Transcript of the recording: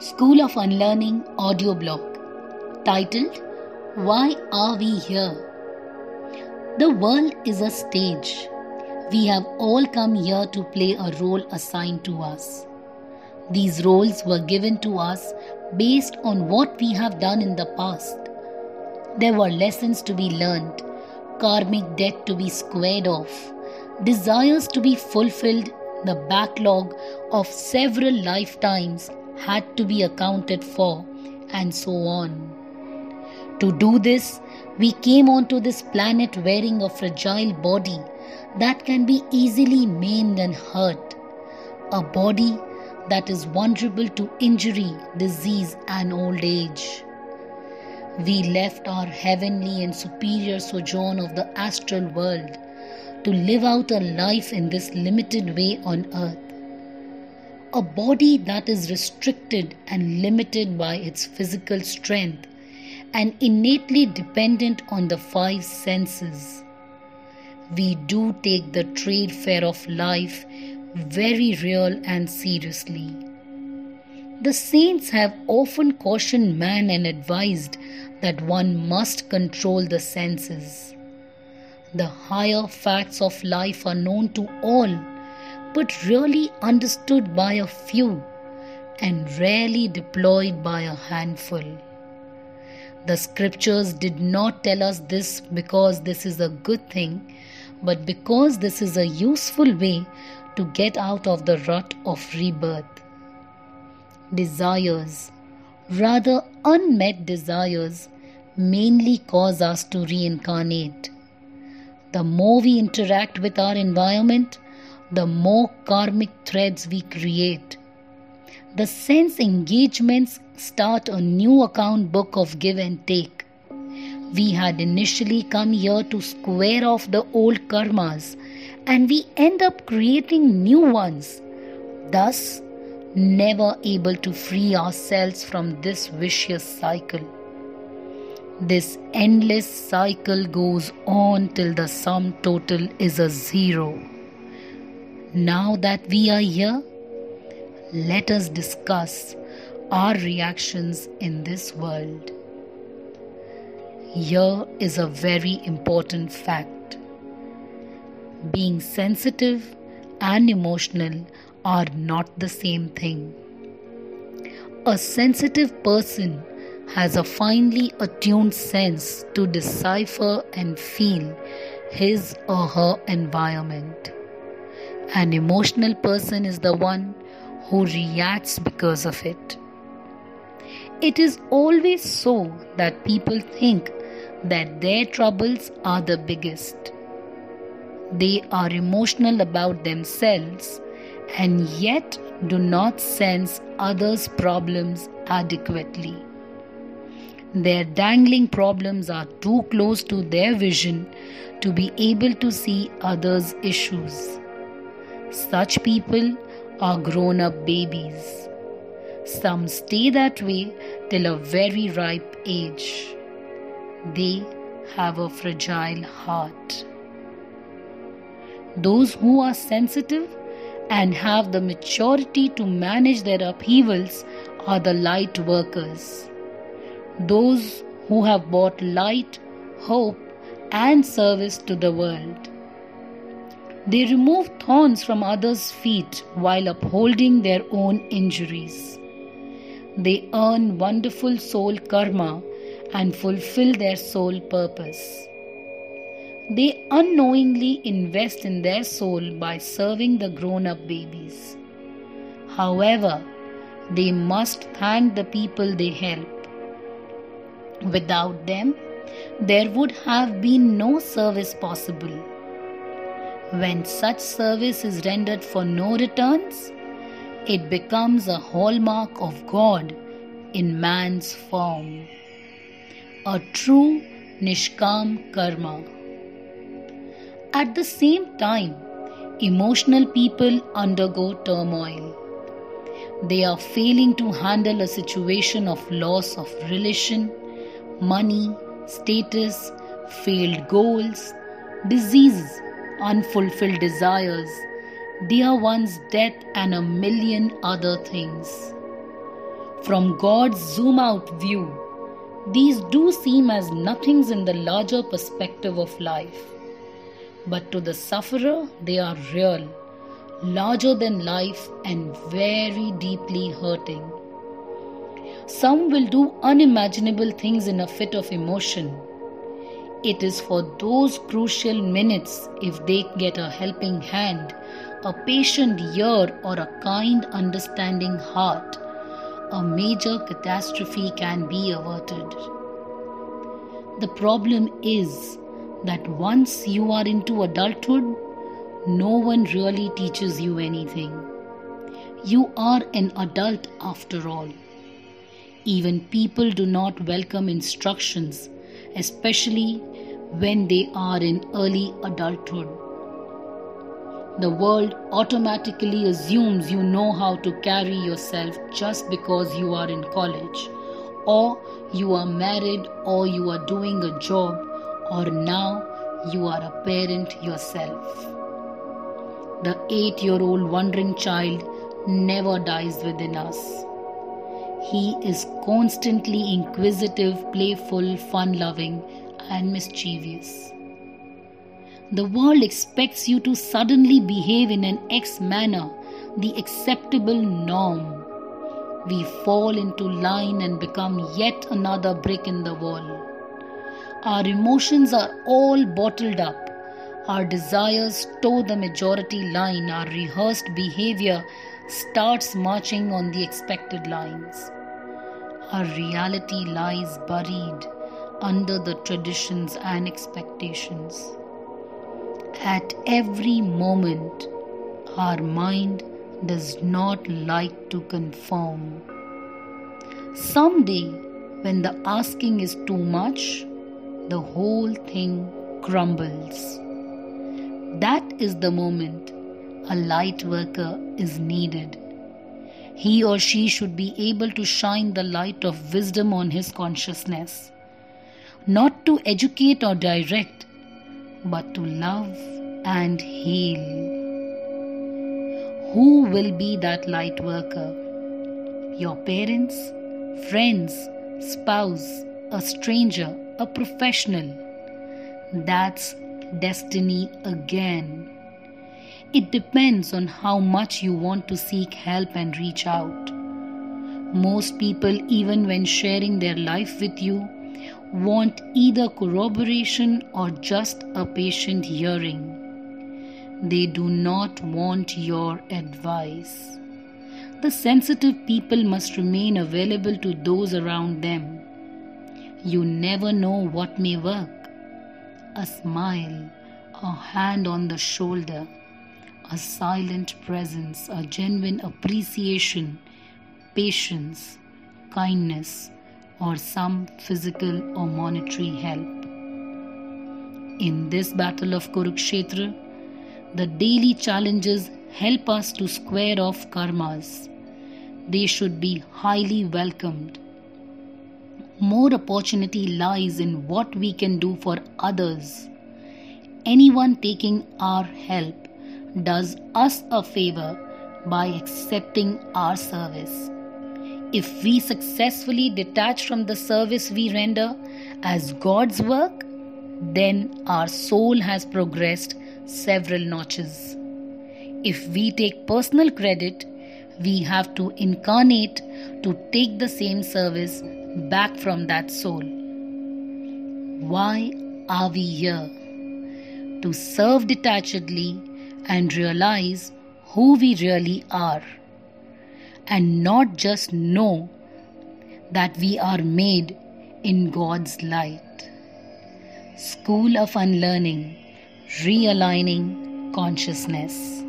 School of Unlearning audio blog titled Why Are We Here? The world is a stage. We have all come here to play a role assigned to us. These roles were given to us based on what we have done in the past. There were lessons to be learned, karmic debt to be squared off, desires to be fulfilled, the backlog of several lifetimes had to be accounted for, and so on. To do this, we came onto this planet wearing a fragile body that can be easily maimed and hurt, a body that is vulnerable to injury, disease, and old age. We left our heavenly and superior sojourn of the astral world to live out a life in this limited way on earth. A body that is restricted and limited by its physical strength and innately dependent on the five senses. We do take the trade fair of life very real and seriously. The saints have often cautioned man and advised that one must control the senses. The higher facts of life are known to all, but really understood by a few and rarely deployed by a handful. The scriptures did not tell us this because this is a good thing, but because this is a useful way to get out of the rut of rebirth. Desires, rather unmet desires, mainly cause us to reincarnate. The more we interact with our environment, the more karmic threads we create. The sense engagements start a new account book of give and take. We had initially come here to square off the old karmas, and we end up creating new ones, thus, never able to free ourselves from this vicious cycle. This endless cycle goes on till the sum total is a zero. Now that we are here, let us discuss our reactions in this world. Here is a very important fact being sensitive and emotional are not the same thing. A sensitive person has a finely attuned sense to decipher and feel his or her environment. An emotional person is the one who reacts because of it. It is always so that people think that their troubles are the biggest. They are emotional about themselves and yet do not sense others' problems adequately. Their dangling problems are too close to their vision to be able to see others' issues. Such people are grown up babies. Some stay that way till a very ripe age. They have a fragile heart. Those who are sensitive and have the maturity to manage their upheavals are the light workers those who have brought light, hope, and service to the world. They remove thorns from others' feet while upholding their own injuries. They earn wonderful soul karma and fulfill their soul purpose. They unknowingly invest in their soul by serving the grown up babies. However, they must thank the people they help Without them, there would have been no service possible. When such service is rendered for no returns, it becomes a hallmark of God in man's form. A true Nishkam karma. At the same time, emotional people undergo turmoil. They are failing to handle a situation of loss of relation, money, status, failed goals, diseases, unfulfilled desires, dear one's death, and a million other things. From God's zoom out view, these do seem as nothings in the larger perspective of life. But to the sufferer, they are real, larger than life, and very deeply hurting. Some will do unimaginable things in a fit of emotion. It is for those crucial minutes, if they get a helping hand, a patient ear, or a kind, understanding heart, a major catastrophe can be averted. The problem is that once you are into adulthood, no one really teaches you anything. You are an adult after all. Even people do not welcome instructions, especially when they are in early adulthood. The world automatically assumes you know how to carry yourself just because you are in college, or you are married, or you are doing a job, or now you are a parent yourself. The eight year old wandering child never dies within us. He is constantly inquisitive, playful, fun loving, and mischievous. The world expects you to suddenly behave in an X manner, the acceptable norm. We fall into line and become yet another brick in the wall. Our emotions are all bottled up. Our desires toe the majority line. Our rehearsed behavior starts marching on the expected lines. Our reality lies buried under the traditions and expectations. At every moment, our mind does not like to conform. Someday, when the asking is too much, the whole thing crumbles. That is the moment a light worker is needed. He or she should be able to shine the light of wisdom on his consciousness, not to educate or direct, but to love and heal. Who will be that light worker? Your parents, friends, spouse, a stranger, a professional. That's destiny again. It depends on how much you want to seek help and reach out. Most people, even when sharing their life with you, want either corroboration or just a patient hearing. They do not want your advice. The sensitive people must remain available to those around them. You never know what may work. A smile, a hand on the shoulder, a silent presence, a genuine appreciation, patience, kindness, or some physical or monetary help. In this battle of Kurukshetra, the daily challenges help us to square off karmas. They should be highly welcomed. More opportunity lies in what we can do for others. Anyone taking our help does us a favor by accepting our service. If we successfully detach from the service we render as God's work, then our soul has progressed several notches. If we take personal credit, we have to incarnate to take the same service back from that soul. Why are we here? To serve detachedly and realize who we really are and not just know that we are made in God's light. School of Unlearning, Realigning Consciousness.